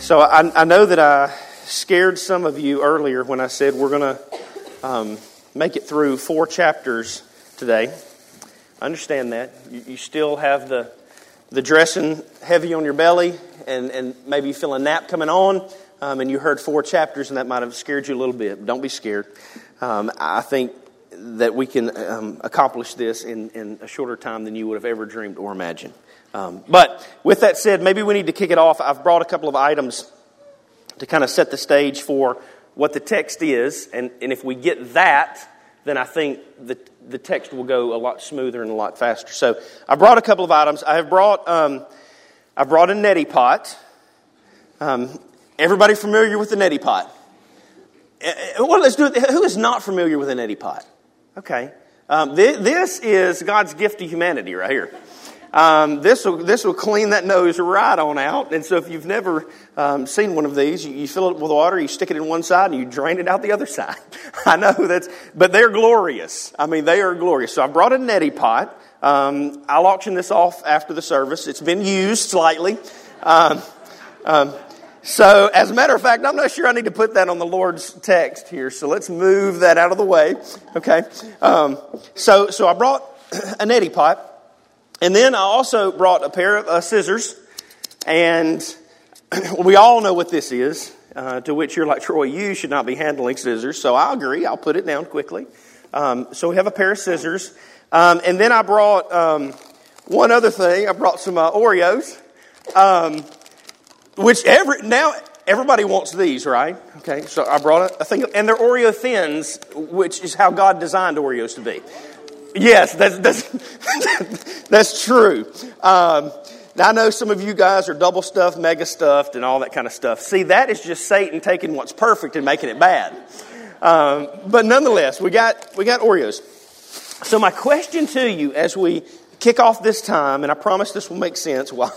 So I, I, know that I scared some of you earlier when I said we're going to um, make it through four chapters today. I understand that. You, you, still have the, the dressing heavy on your belly and, and maybe you feel a nap coming on um, and you heard four chapters and that might have scared you a little bit. Don't be scared. Um, I think that we can um, accomplish this in, in a shorter time than you would have ever dreamed or imagined. Um, but with that said, maybe we need to kick it off. I've brought a couple of items to kind of set the stage for what the text is. And, and if we get that, then I think the, the text will go a lot smoother and a lot faster. So I brought a couple of items. I have brought, um, I brought a neti pot. Um, everybody familiar with the neti pot? Eh, eh, well, let's do it. Who is not familiar with a neti pot? Okay. Um, th- this is God's gift to humanity right here. Um, this will this will clean that nose right on out. And so, if you've never um, seen one of these, you, you, fill it with water, you stick it in one side, and you drain it out the other side. I know that's, but they're glorious. I mean, they are glorious. So I brought a neti pot. Um, I'll auction this off after the service. It's been used slightly. Um, um, so, as a matter of fact, I'm not sure I need to put that on the Lord's text here. So let's move that out of the way. Okay. Um, so, so I brought a neti pot. And then I also brought a pair of uh, scissors, and we all know what this is. Uh, to which you're like, Troy, you should not be handling scissors. So I agree. I'll put it down quickly. Um, so we have a pair of scissors. Um, and then I brought um, one other thing. I brought some uh, Oreos, um, which every, now everybody wants these, right? Okay, so I brought a, a thing, and they're Oreo thins, which is how God designed Oreos to be. Yes, that's, that's, that's true. Um, I know some of you guys are double stuffed, mega stuffed, and all that kind of stuff. See, that is just Satan taking what's perfect and making it bad. Um, but nonetheless, we got, we got Oreos. So, my question to you as we kick off this time, and I promise this will make sense, well,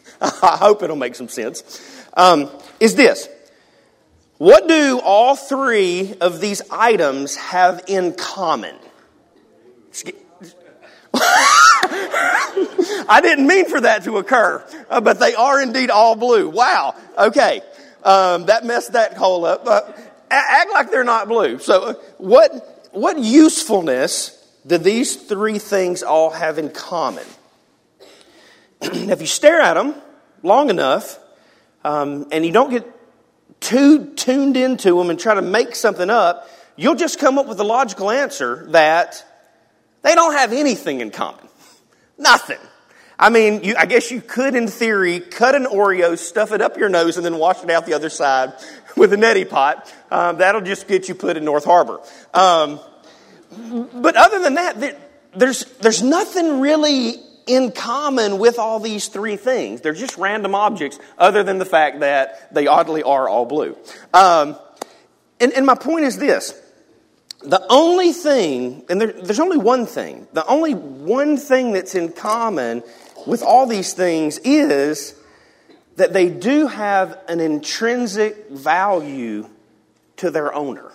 I hope it'll make some sense, um, is this. What do all three of these items have in common? I didn't mean for that to occur, uh, but they are indeed all blue. Wow. Okay. Um, that messed that hole up. Uh, act like they're not blue. So, uh, what, what usefulness do these three things all have in common? if you stare at them long enough um, and you don't get too tuned into them and try to make something up, you'll just come up with a logical answer that they don't have anything in common. Nothing. I mean, you, I guess you could, in theory, cut an Oreo, stuff it up your nose, and then wash it out the other side with a neti pot. Um, that'll just get you put in North Harbor. Um, but other than that, there's, there's nothing really in common with all these three things. They're just random objects, other than the fact that they oddly are all blue. Um, and, and my point is this the only thing, and there, there's only one thing, the only one thing that's in common with all these things is that they do have an intrinsic value to their owner.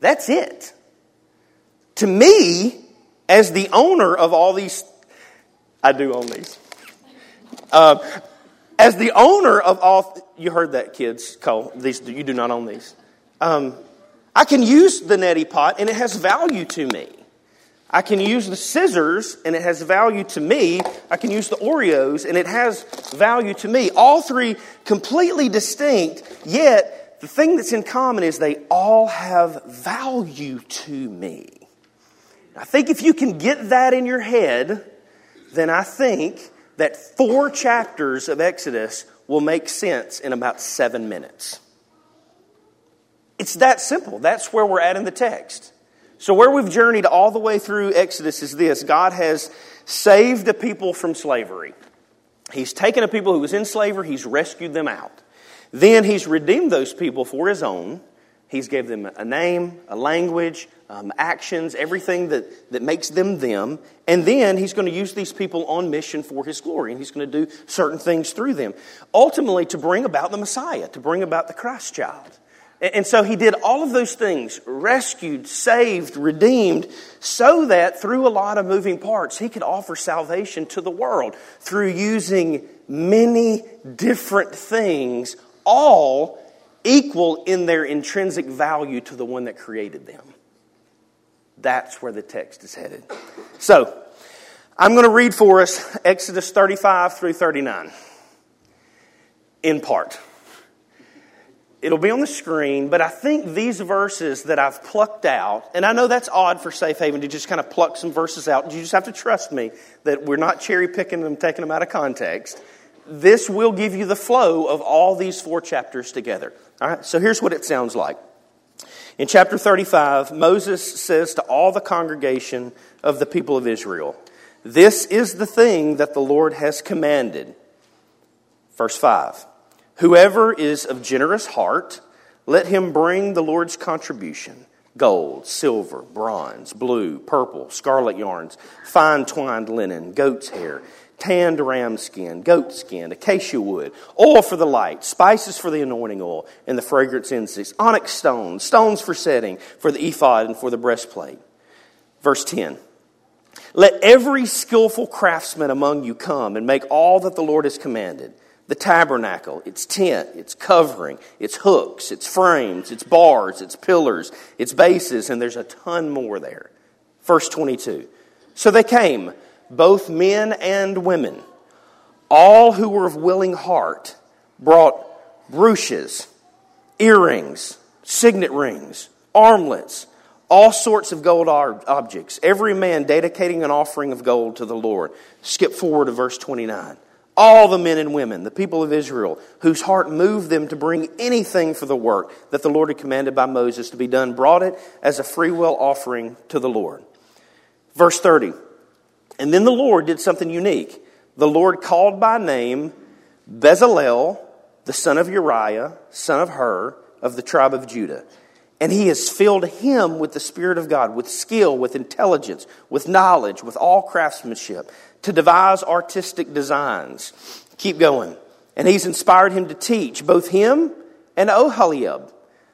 That's it. To me, as the owner of all these, I do own these. Uh, as the owner of all, you heard that, kids, Cole. These you do not own these. Um, I can use the neti pot and it has value to me. I can use the scissors and it has value to me. I can use the Oreos and it has value to me. All three completely distinct, yet the thing that's in common is they all have value to me. I think if you can get that in your head, then I think that four chapters of Exodus will make sense in about seven minutes. It's that simple. That's where we're at in the text. So, where we've journeyed all the way through Exodus is this God has saved a people from slavery. He's taken a people who was in slavery, He's rescued them out. Then He's redeemed those people for His own. He's gave them a name, a language, um, actions, everything that, that makes them them. And then he's going to use these people on mission for his glory. And he's going to do certain things through them. Ultimately, to bring about the Messiah, to bring about the Christ child. And so he did all of those things rescued, saved, redeemed, so that through a lot of moving parts, he could offer salvation to the world through using many different things, all equal in their intrinsic value to the one that created them. That's where the text is headed. So, I'm going to read for us Exodus 35 through 39 in part. It'll be on the screen, but I think these verses that I've plucked out, and I know that's odd for Safe Haven to just kind of pluck some verses out. You just have to trust me that we're not cherry picking them, taking them out of context. This will give you the flow of all these four chapters together. All right, so here's what it sounds like. In chapter 35, Moses says to all the congregation of the people of Israel, This is the thing that the Lord has commanded. Verse 5 Whoever is of generous heart, let him bring the Lord's contribution gold, silver, bronze, blue, purple, scarlet yarns, fine twined linen, goat's hair, tanned ram skin, goat skin, acacia wood, oil for the light, spices for the anointing oil, and the fragrance incense, onyx stones, stones for setting, for the ephod and for the breastplate. Verse 10. Let every skillful craftsman among you come and make all that the Lord has commanded the tabernacle, its tent, its covering, its hooks, its frames, its bars, its pillars, its bases, and there's a ton more there. Verse 22. So they came, both men and women. All who were of willing heart brought brooches, earrings, signet rings, armlets, all sorts of gold objects, every man dedicating an offering of gold to the Lord. Skip forward to verse 29 all the men and women, the people of Israel, whose heart moved them to bring anything for the work that the Lord had commanded by Moses to be done, brought it as a freewill offering to the Lord. Verse 30. And then the Lord did something unique. The Lord called by name Bezalel, the son of Uriah, son of Hur, of the tribe of Judah. And he has filled him with the Spirit of God, with skill, with intelligence, with knowledge, with all craftsmanship to devise artistic designs. Keep going. And he's inspired him to teach both him and Oholiab,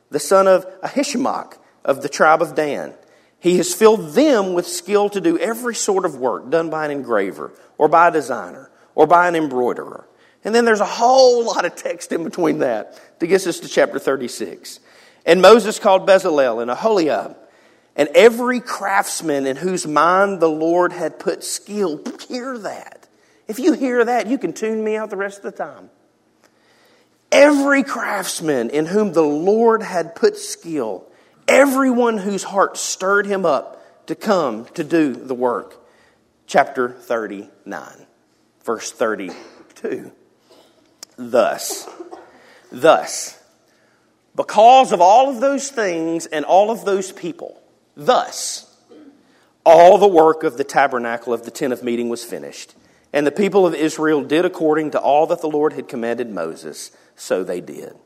the son of Ahisamach of the tribe of Dan. He has filled them with skill to do every sort of work done by an engraver or by a designer or by an embroiderer. And then there's a whole lot of text in between that to get us to chapter 36. And Moses called Bezalel and Oholiab and every craftsman in whose mind the Lord had put skill, hear that. If you hear that, you can tune me out the rest of the time. Every craftsman in whom the Lord had put skill, everyone whose heart stirred him up to come to do the work. Chapter 39, verse 32. Thus, thus, because of all of those things and all of those people, Thus, all the work of the tabernacle of the tent of meeting was finished, and the people of Israel did according to all that the Lord had commanded Moses, so they did.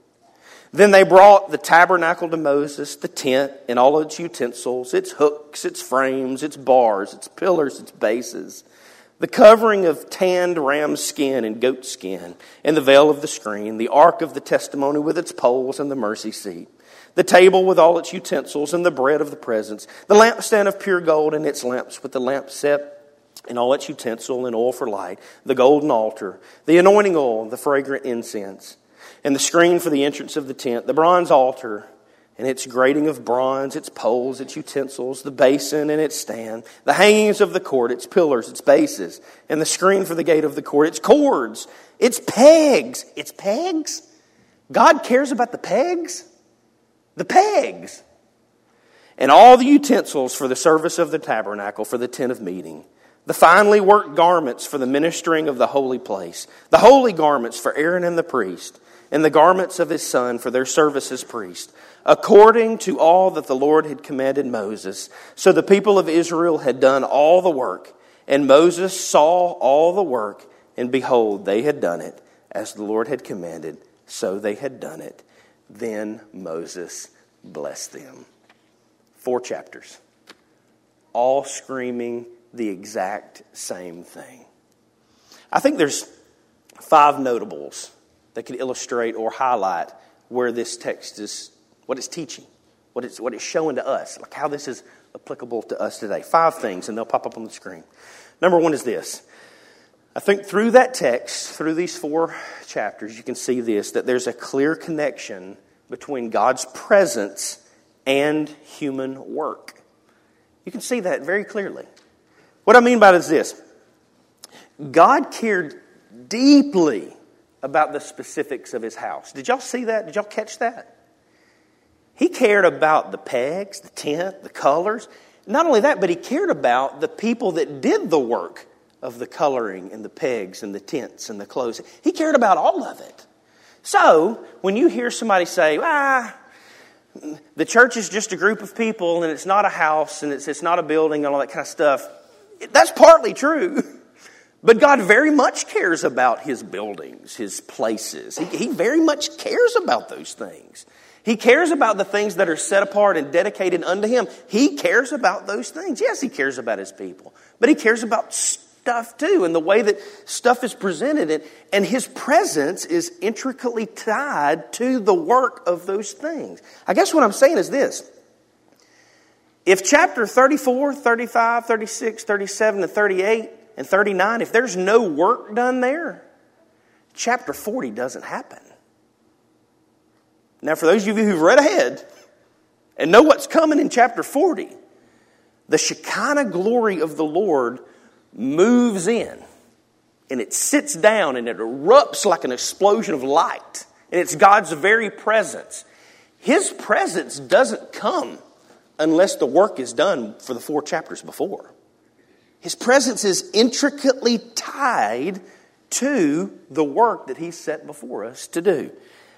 Then they brought the tabernacle to Moses, the tent, and all its utensils, its hooks, its frames, its bars, its pillars, its bases, the covering of tanned ram skin and goat skin, and the veil of the screen, the ark of the testimony with its poles and the mercy seat the table with all its utensils and the bread of the presence, the lampstand of pure gold and its lamps with the lamp set and all its utensil and oil for light, the golden altar, the anointing oil, the fragrant incense, and the screen for the entrance of the tent, the bronze altar and its grating of bronze, its poles, its utensils, the basin and its stand, the hangings of the court, its pillars, its bases, and the screen for the gate of the court, its cords, its pegs. Its pegs? God cares about the pegs? the pegs, and all the utensils for the service of the tabernacle, for the tent of meeting, the finely worked garments for the ministering of the holy place, the holy garments for Aaron and the priest, and the garments of his son for their service as priest, according to all that the Lord had commanded Moses. So the people of Israel had done all the work, and Moses saw all the work, and behold, they had done it as the Lord had commanded, so they had done it. Then Moses blessed them. Four chapters, all screaming the exact same thing. I think there's five notables that could illustrate or highlight where this text is, what it's teaching, what it's, what it's showing to us, like how this is applicable to us today. Five things, and they'll pop up on the screen. Number one is this I think through that text, through these four chapters, you can see this that there's a clear connection between God's presence and human work. You can see that very clearly. What I mean by it is this God cared deeply about the specifics of his house. Did y'all see that? Did y'all catch that? He cared about the pegs, the tent, the colors. Not only that, but he cared about the people that did the work of the coloring and the pegs and the tents and the clothes. He cared about all of it. So, when you hear somebody say, ah, the church is just a group of people and it's not a house and it's, it's not a building and all that kind of stuff, that's partly true. But God very much cares about his buildings, his places. He, he, very much cares about those things. He cares about the things that are set apart and dedicated unto him. He cares about those things. Yes, he cares about his people, but he cares about stuff too, and the way that stuff is presented. And, and his presence is intricately tied to the work of those things. I guess what I'm saying is this. If chapter 34, 35, 36, 37, and 38, and 39, if there's no work done there, chapter 40 doesn't happen. Now, for those of you who've read ahead and know what's coming in chapter 40, the Shekinah glory of the Lord moves in and it sits down and it erupts like an explosion of light. And it's God's very presence. His presence doesn't come unless the work is done for the four chapters before. His presence is intricately tied to the work that He's set before us to do.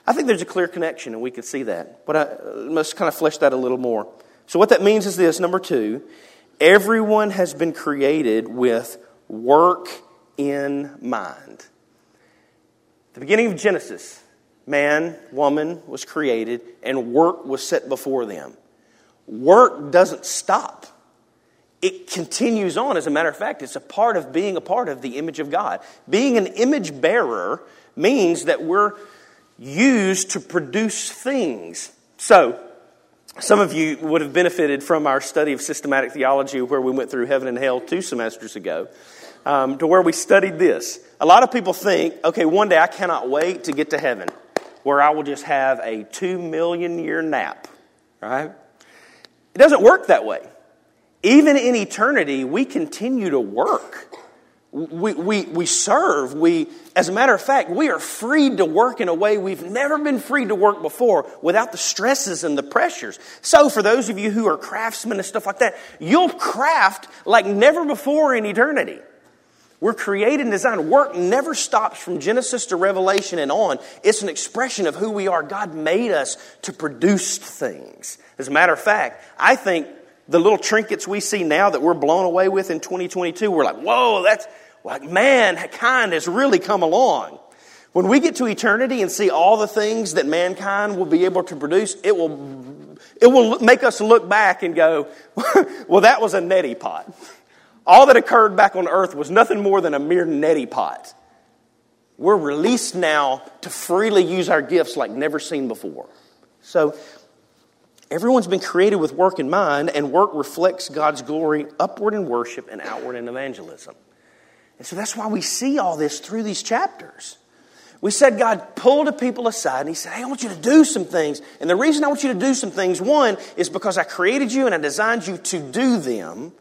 I think there's a clear connection, and we can see that. But I uh, must kind of flesh that a little more. So, what that means is this number two, Everyone has been created with work in mind. the beginning of Genesis, man, woman was created, and work was set before them. Work doesn't stop. It continues on. As a matter of fact, it's a part of being a part of the image of God. Being an image bearer means that we're used to produce things. So, some of you would have benefited from our study of systematic theology, where we went through heaven and hell two semesters ago, um, to where we studied this. A lot of people think, okay, one day I cannot wait to get to heaven, where I will just have a two million year nap, right? It doesn't work that way. Even in eternity, we continue to work we, we, we serve. We, as a matter of fact, we are freed to work in a way we've never been freed to work before without the stresses and the pressures. So, for those of you who are craftsmen and stuff like that, you'll craft like never before in eternity. We're created and designed. Work never stops from Genesis to Revelation and on. It's an expression of who we are. God made us to produce things. As a matter of fact, I think the little trinkets we see now that we're blown away with in 2022, we're like, whoa, that's, like mankind has really come along. When we get to eternity and see all the things that mankind will be able to produce, it will, it will make us look back and go, well, that was a neti pot. All that occurred back on earth was nothing more than a mere neti pot. We're released now to freely use our gifts like never seen before. So, everyone's been created with work in mind, and work reflects God's glory upward in worship and outward in evangelism. And so that's why we see all this through these chapters. We said God pulled the people aside and He said, Hey, I want you to do some things. And the reason I want you to do some things, one, is because I created you and I designed you to do them.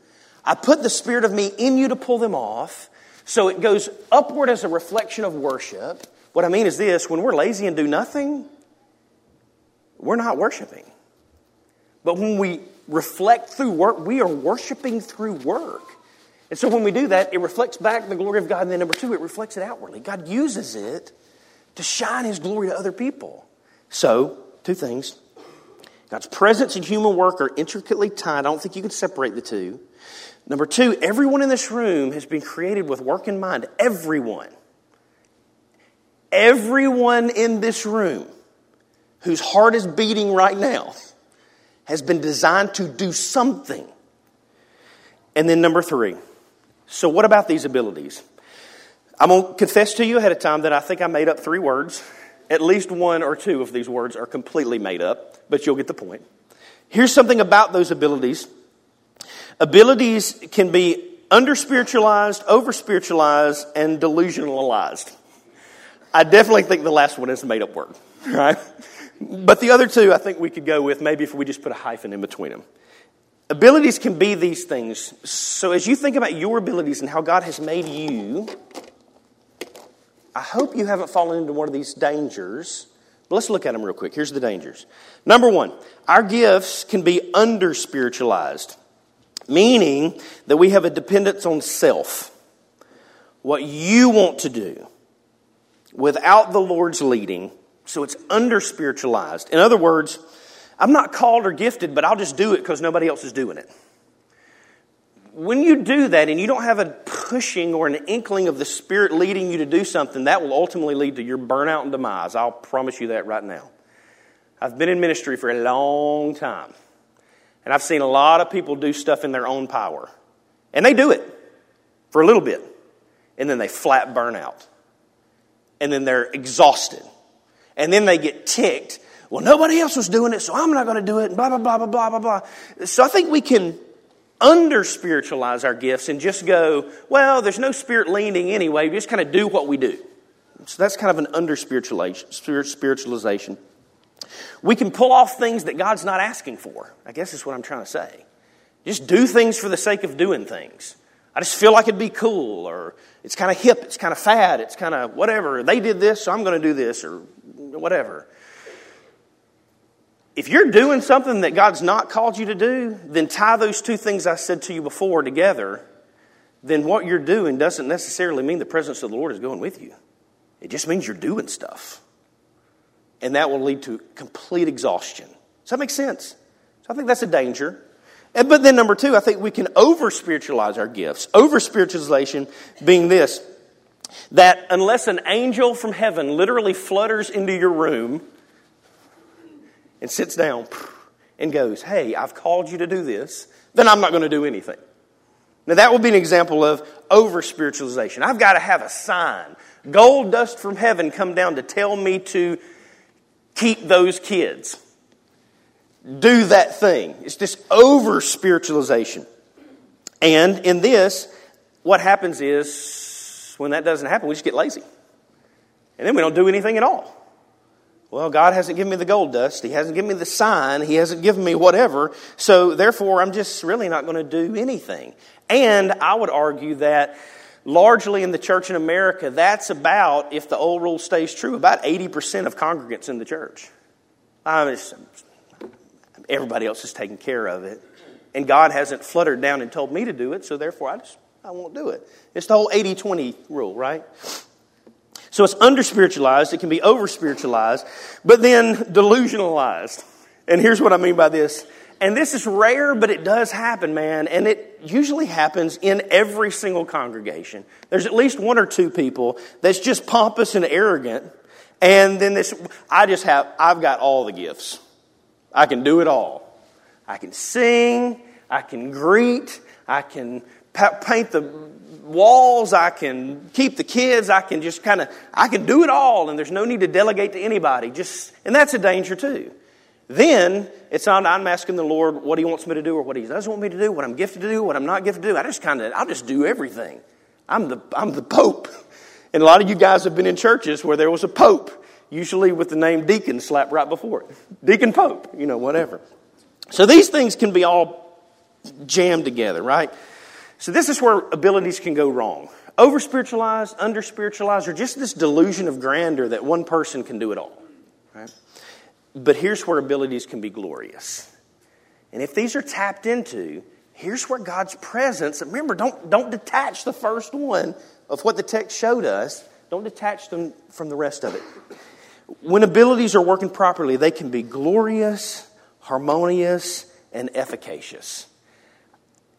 I put the Spirit of me in you to pull them off. So it goes upward as a reflection of worship. What I mean is this when we're lazy and do nothing, we're not worshiping. But when we reflect through work, we are worshiping through work. And so when we do that, it reflects back the glory of God. And then number two, it reflects it outwardly. God uses it to shine his glory to other people. So, two things. God's presence and human work are intricately tied. I don't think you can separate the two. Number two, everyone in this room has been created with work in mind. Everyone. Everyone in this room whose heart is beating right now has been designed to do something. And then number three, so, what about these abilities? I'm going to confess to you ahead of time that I think I made up three words. At least one or two of these words are completely made up, but you'll get the point. Here's something about those abilities abilities can be under spiritualized, over spiritualized, and delusionalized. I definitely think the last one is a made up word, right? But the other two, I think we could go with maybe if we just put a hyphen in between them. Abilities can be these things. So as you think about your abilities and how God has made you, I hope you haven't fallen into one of these dangers. But let's look at them real quick. Here's the dangers. Number one, our gifts can be under spiritualized, meaning that we have a dependence on self, what you want to do, without the Lord's leading. So it's under spiritualized. In other words, I'm not called or gifted, but I'll just do it because nobody else is doing it. When you do that and you don't have a pushing or an inkling of the Spirit leading you to do something, that will ultimately lead to your burnout and demise. I'll promise you that right now. I've been in ministry for a long time, and I've seen a lot of people do stuff in their own power. And they do it for a little bit, and then they flat burn out. And then they're exhausted. And then they get ticked well, nobody else was doing it, so I'm not going to do it, and blah, blah, blah, blah, blah, blah, blah. So I think we can under spiritualize our gifts and just go, well, there's no spirit leaning anyway. We just kind of do what we do. So that's kind of an under spiritualization. We can pull off things that God's not asking for. I guess is what I'm trying to say. Just do things for the sake of doing things. I just feel like it'd be cool, or it's kind of hip, it's kind of fad, it's kind of whatever. They did this, so I'm going to do this, or whatever if you're doing something that God's not called you to do, then tie those two things I said to you before together. Then what you're doing doesn't necessarily mean the presence of the Lord is going with you. It just means you're doing stuff. And that will lead to complete exhaustion. Does that make sense? So I think that's a danger. But then, number two, I think we can over spiritualize our gifts. Over spiritualization being this that unless an angel from heaven literally flutters into your room and sits down and goes, Hey, I've called you to do this, then I'm not going to do anything. Now, that would be an example of over spiritualization. I've got to have a sign. Gold dust from heaven come down to tell me to keep those kids. Do that thing. It's just over spiritualization. And in this, what happens is when that doesn't happen, we just get lazy. And then we don't do anything at all. Well, God hasn't given me the gold dust. He hasn't given me the sign. He hasn't given me whatever. So therefore, I'm just really not going to do anything. And I would argue that largely in the church in America, that's about, if the old rule stays true, about 80% of congregants in the church. I everybody else is taking care of it. And God hasn't fluttered down and told me to do it, so therefore I just I won't do it. It's the whole 80 20 rule, right? So it's under spiritualized, it can be over spiritualized, but then delusionalized. And here's what I mean by this. And this is rare, but it does happen, man. And it usually happens in every single congregation. There's at least one or two people that's just pompous and arrogant. And then this, I just have, I've got all the gifts. I can do it all. I can sing, I can greet, I can paint the walls, I can keep the kids, I can just kind of, I can do it all, and there's no need to delegate to anybody. Just, and that's a danger too. Then it's not I'm asking the Lord what He wants me to do or what He doesn't want me to do, what I'm gifted to do, what I'm not gifted to do. I just kind of, I'll just do everything. I'm the, I'm the Pope. And a lot of you guys have been in churches where there was a Pope, usually with the name deacon slapped right before it. Deacon Pope, you know, whatever. So these things can be all jammed together, right? So, this is where abilities can go wrong. Over spiritualized, under spiritualized, or just this delusion of grandeur that one person can do it all. Right? But here's where abilities can be glorious. And if these are tapped into, here's where God's presence, remember, don't, don't detach the first one of what the text showed us, don't detach them from the rest of it. When abilities are working properly, they can be glorious, harmonious, and efficacious.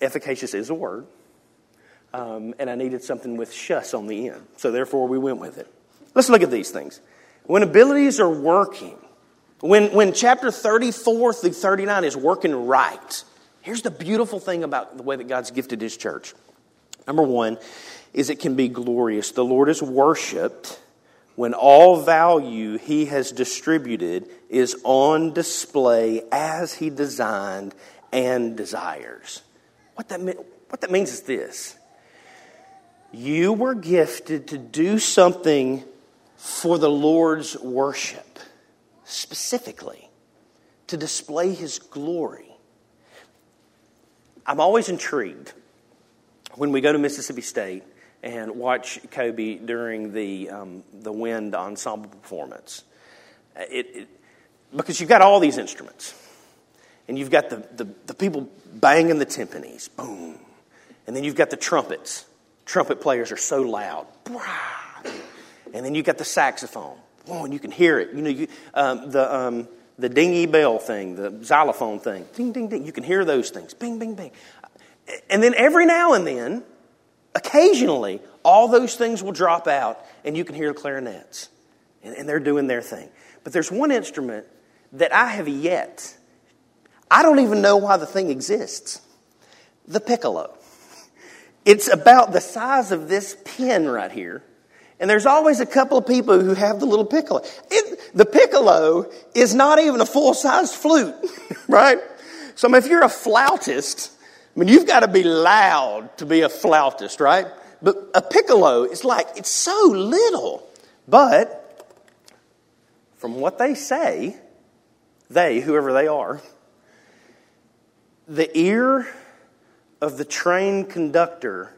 Efficacious is a word um, and I needed something with shus on the end. So therefore, we went with it. Let's look at these things. When abilities are working, when, when chapter 34 through 39 is working right, here's the beautiful thing about the way that God's gifted His church. Number one is it can be glorious. The Lord is worshiped when all value He has distributed is on display as He designed and desires. What that, what that means is this You were gifted to do something for the Lord's worship, specifically to display His glory. I'm always intrigued when we go to Mississippi State and watch Kobe during the, um, the wind ensemble performance. It, it, because you've got all these instruments, and you've got the, the, the people banging the timpanis, boom, and then you've got the trumpets trumpet players are so loud. And then you've got the saxophone. Oh, and you can hear it. You know, you, um, the, um, the dingy bell thing, the xylophone thing. Ding, ding, ding. You can hear those things. Bing, bing, bing. And then every now and then, occasionally, all those things will drop out and you can hear the clarinets. And, and they're doing their thing. But there's one instrument that I have yet, I don't even know why the thing exists the piccolo. It's about the size of this pin right here. And there's always a couple of people who have the little piccolo. It, the piccolo is not even a full sized flute, right? So if you're a flautist, I mean, you've got to be loud to be a flautist, right? But a piccolo is like, it's so little. But from what they say, they, whoever they are, the ear of the trained conductor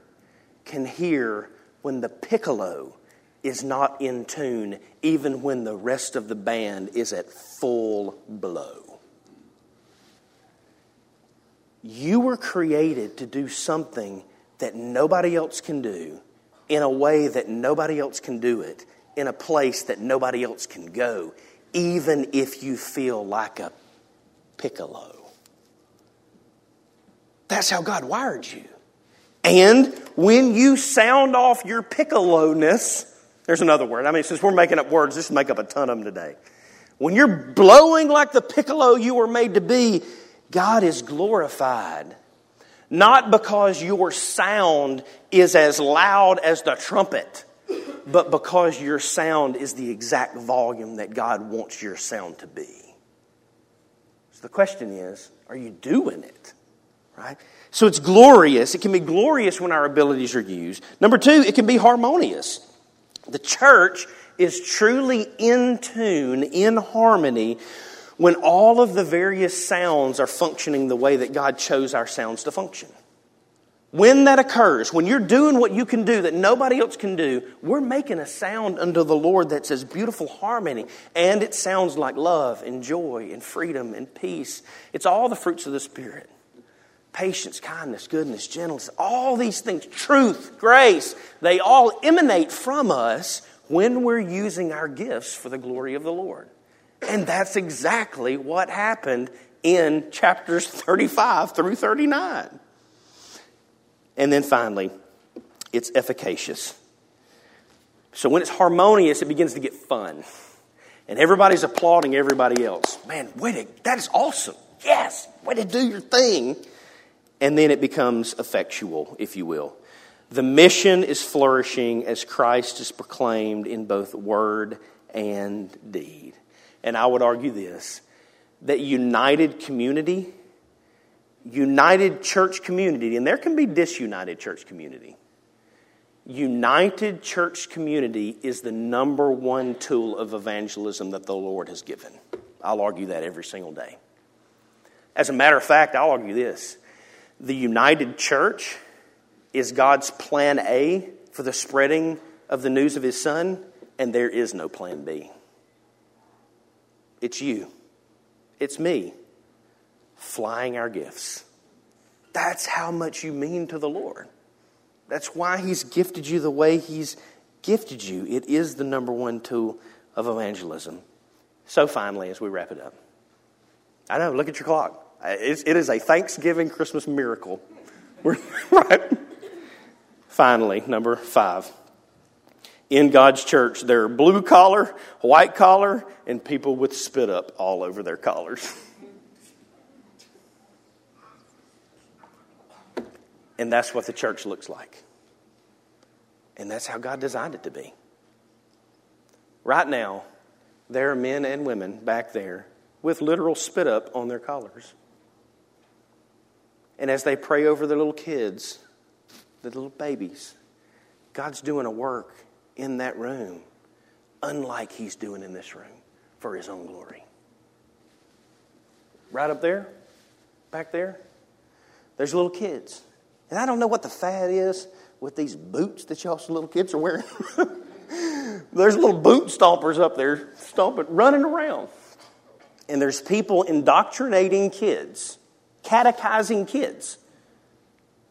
can hear when the piccolo is not in tune, even when the rest of the band is at full blow. You were created to do something that nobody else can do, in a way that nobody else can do it, in a place that nobody else can go, even if you feel like a piccolo. That's how God wired you. And when you sound off your piccolo-ness, there's another word. I mean, since we're making up words, just make up a ton of them today. When you're blowing like the piccolo you were made to be, God is glorified. Not because your sound is as loud as the trumpet, but because your sound is the exact volume that God wants your sound to be. So the question is are you doing it? Right? So it's glorious. It can be glorious when our abilities are used. Number two, it can be harmonious. The church is truly in tune, in harmony, when all of the various sounds are functioning the way that God chose our sounds to function. When that occurs, when you're doing what you can do that nobody else can do, we're making a sound unto the Lord that says beautiful harmony. And it sounds like love and joy and freedom and peace. It's all the fruits of the Spirit patience, kindness, goodness, gentleness, all these things, truth, grace, they all emanate from us when we're using our gifts for the glory of the Lord. And that's exactly what happened in chapters 35 through 39. And then finally, it's efficacious. So when it's harmonious, it begins to get fun. And everybody's applauding everybody else. Man, wait, that is awesome. Yes, way to do your thing and then it becomes effectual, if you will. The mission is flourishing as Christ is proclaimed in both word and deed. And I would argue this that united community, united church community, and there can be disunited church community. United church community is the number one tool of evangelism that the Lord has given. I'll argue that every single day. As a matter of fact, I'll argue this the united church is God's plan A for the spreading of the news of His Son, and there is no plan B. It's you, it's me, flying our gifts. That's how much you mean to the Lord. That's why He's gifted you the way He's gifted you. It is the number one tool of evangelism. So, finally, as we wrap it up, I know, look at your clock. Uh, it is a Thanksgiving Christmas miracle. right? Finally, number five. In God's church, there are blue collar, white collar, and people with spit up all over their collars. And that's what the church looks like. And that's how God designed it to be. Right now, there are men and women back there with literal spit up on their collars. And as they pray over the little kids, the little babies, God's doing a work in that room, unlike He's doing in this room for His own glory. Right up there, back there, there's little kids. And I don't know what the fad is with these boots that y'all little kids are wearing. there's little boot stompers up there stomping, running around. And there's people indoctrinating kids, catechizing kids.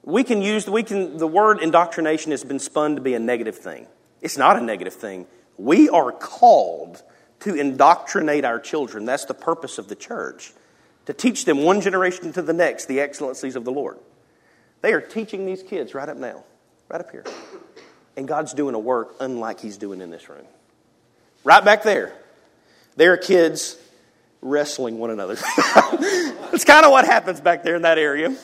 We can use, we can, the word indoctrination has been spun to be a negative thing. It's not a negative thing. We are called to indoctrinate our children. That's the purpose of the church, to teach them one generation to the next the excellencies of the Lord. They are teaching these kids right up now, right up here. And God's doing a work unlike He's doing in this room. Right back there, there are kids wrestling one another. That's kind of what happens back there in that area.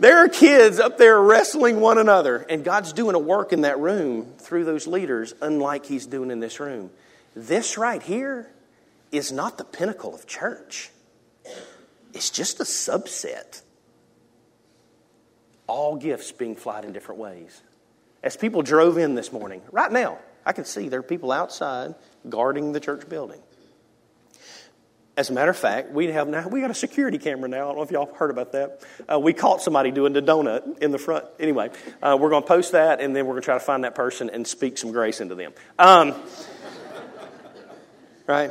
There are kids up there wrestling one another, and God's doing a work in that room through those leaders, unlike He's doing in this room. This right here is not the pinnacle of church, it's just a subset. All gifts being flight in different ways. As people drove in this morning, right now, I can see there are people outside guarding the church building. As a matter of fact, we have now we got a security camera now. I don't know if y'all heard about that. Uh, we caught somebody doing the donut in the front. Anyway, uh, we're going to post that, and then we're going to try to find that person and speak some grace into them. Um, right?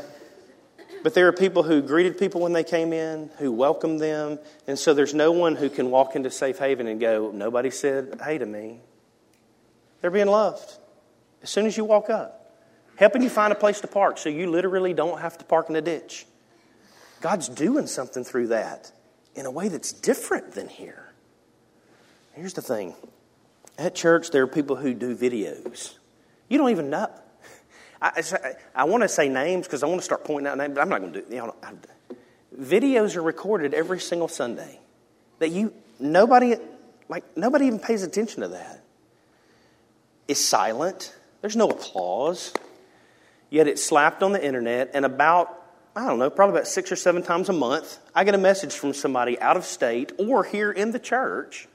But there are people who greeted people when they came in, who welcomed them, and so there's no one who can walk into Safe Haven and go, "Nobody said hey to me." They're being loved as soon as you walk up, helping you find a place to park, so you literally don't have to park in a ditch. God's doing something through that in a way that's different than here. Here's the thing at church, there are people who do videos. You don't even know. I, I, I want to say names because I want to start pointing out names, but I'm not going to do it. You know, videos are recorded every single Sunday that you, nobody, like, nobody even pays attention to that. It's silent, there's no applause, yet it's slapped on the internet, and about I don't know, probably about six or seven times a month, I get a message from somebody out of state or here in the church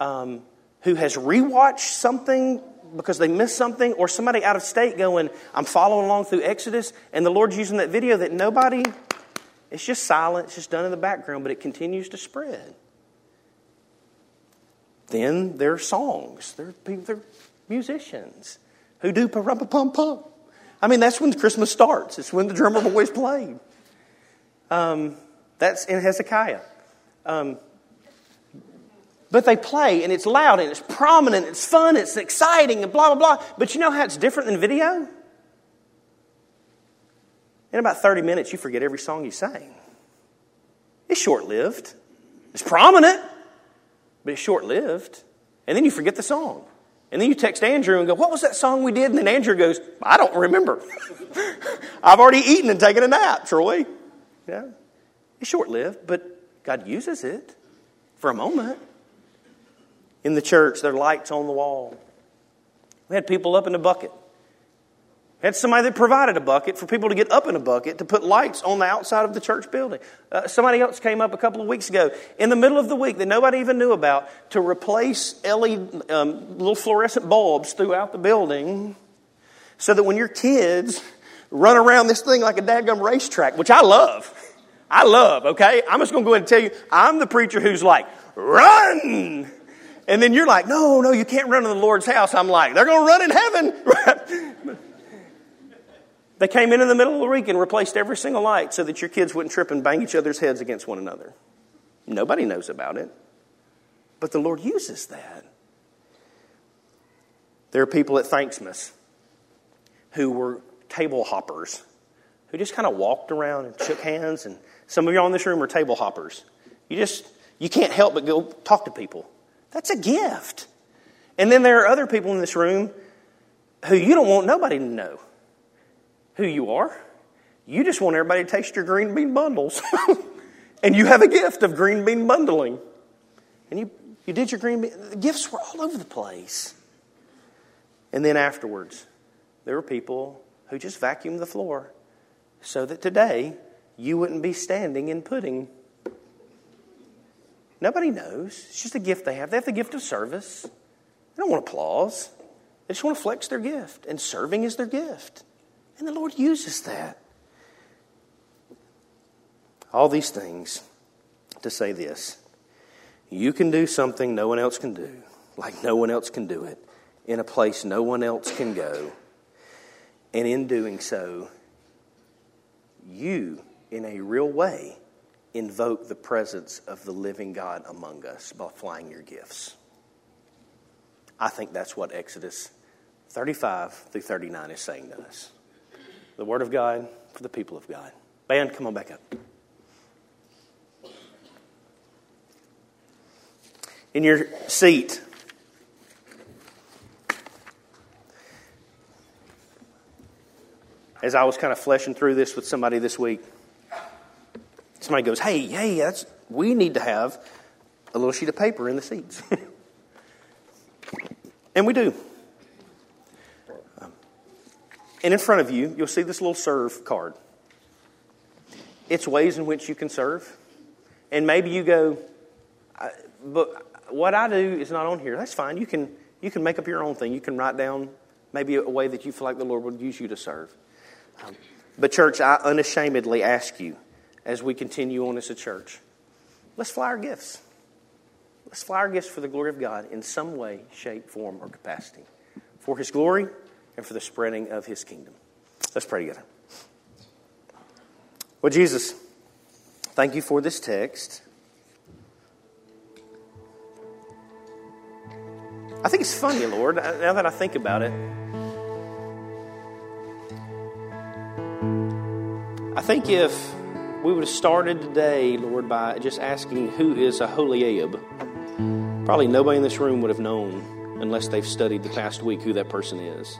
um, who has rewatched something because they missed something, or somebody out of state going, I'm following along through Exodus, and the Lord's using that video that nobody, it's just silent, it's just done in the background, but it continues to spread. Then there are songs, there are, people, there are musicians who do pa rum pa pum pum. I mean, that's when Christmas starts. It's when the drummer boys played. Um, that's in Hezekiah. Um, but they play, and it's loud, and it's prominent, it's fun, it's exciting, and blah, blah, blah. But you know how it's different than video? In about 30 minutes, you forget every song you sang. It's short lived. It's prominent, but it's short lived. And then you forget the song. And then you text Andrew and go, What was that song we did? And then Andrew goes, I don't remember. I've already eaten and taken a nap, Troy. Yeah. It's short lived, but God uses it for a moment. In the church, there are lights on the wall. We had people up in a bucket had somebody that provided a bucket for people to get up in a bucket to put lights on the outside of the church building. Uh, somebody else came up a couple of weeks ago in the middle of the week that nobody even knew about to replace LED um, little fluorescent bulbs throughout the building so that when your kids run around this thing like a dadgum racetrack, which I love, I love, okay? I'm just going to go ahead and tell you, I'm the preacher who's like, run! And then you're like, no, no, you can't run in the Lord's house. I'm like, they're going to run in heaven. They came in in the middle of the week and replaced every single light so that your kids wouldn't trip and bang each other's heads against one another. Nobody knows about it. But the Lord uses that. There are people at Thanksmas who were table hoppers, who just kind of walked around and shook hands. And some of you all in this room are table hoppers. You just, you can't help but go talk to people. That's a gift. And then there are other people in this room who you don't want nobody to know who you are. You just want everybody to taste your green bean bundles. and you have a gift of green bean bundling. And you, you did your green bean. The gifts were all over the place. And then afterwards, there were people who just vacuumed the floor so that today you wouldn't be standing in pudding. Nobody knows. It's just a gift they have. They have the gift of service. They don't want applause. They just want to flex their gift, and serving is their gift. And the Lord uses that. All these things to say this you can do something no one else can do, like no one else can do it, in a place no one else can go. And in doing so, you, in a real way, invoke the presence of the living God among us by flying your gifts. I think that's what Exodus 35 through 39 is saying to us. The Word of God for the people of God. Band, come on back up. In your seat, as I was kind of fleshing through this with somebody this week, somebody goes, "Hey, hey, that's we need to have a little sheet of paper in the seats," and we do. And in front of you, you'll see this little serve card. It's ways in which you can serve, and maybe you go, "But what I do is not on here." That's fine. You can you can make up your own thing. You can write down maybe a way that you feel like the Lord would use you to serve. Um, but, church, I unashamedly ask you as we continue on as a church let's fly our gifts. Let's fly our gifts for the glory of God in some way, shape, form, or capacity. For His glory and for the spreading of His kingdom. Let's pray together. Well, Jesus, thank you for this text. I think it's funny, Lord, now that I think about it. I think if we would have started today, Lord, by just asking who is Oholiab, probably nobody in this room would have known unless they've studied the past week who that person is.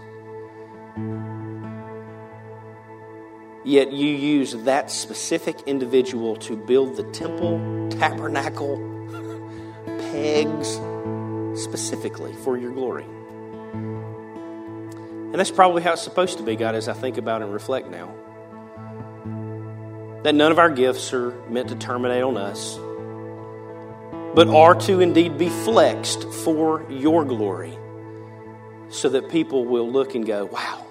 Yet you use that specific individual to build the temple, tabernacle, pegs, specifically for your glory. And that's probably how it's supposed to be, God, as I think about and reflect now that none of our gifts are meant to terminate on us, but are to indeed be flexed for your glory, so that people will look and go, wow,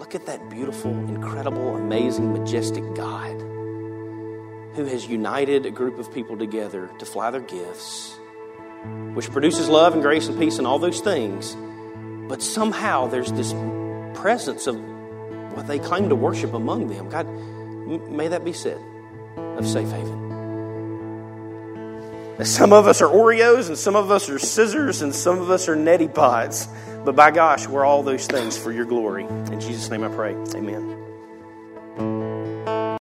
look at that beautiful, incredible, amazing, majestic God who has united a group of people together to fly their gifts, which produces love and grace and peace and all those things. But somehow there's this presence of what they claim to worship among them. God, may that be said of Safe Haven. Some of us are Oreos, and some of us are scissors, and some of us are neti pots. But by gosh, we're all those things for your glory. In Jesus' name I pray. Amen.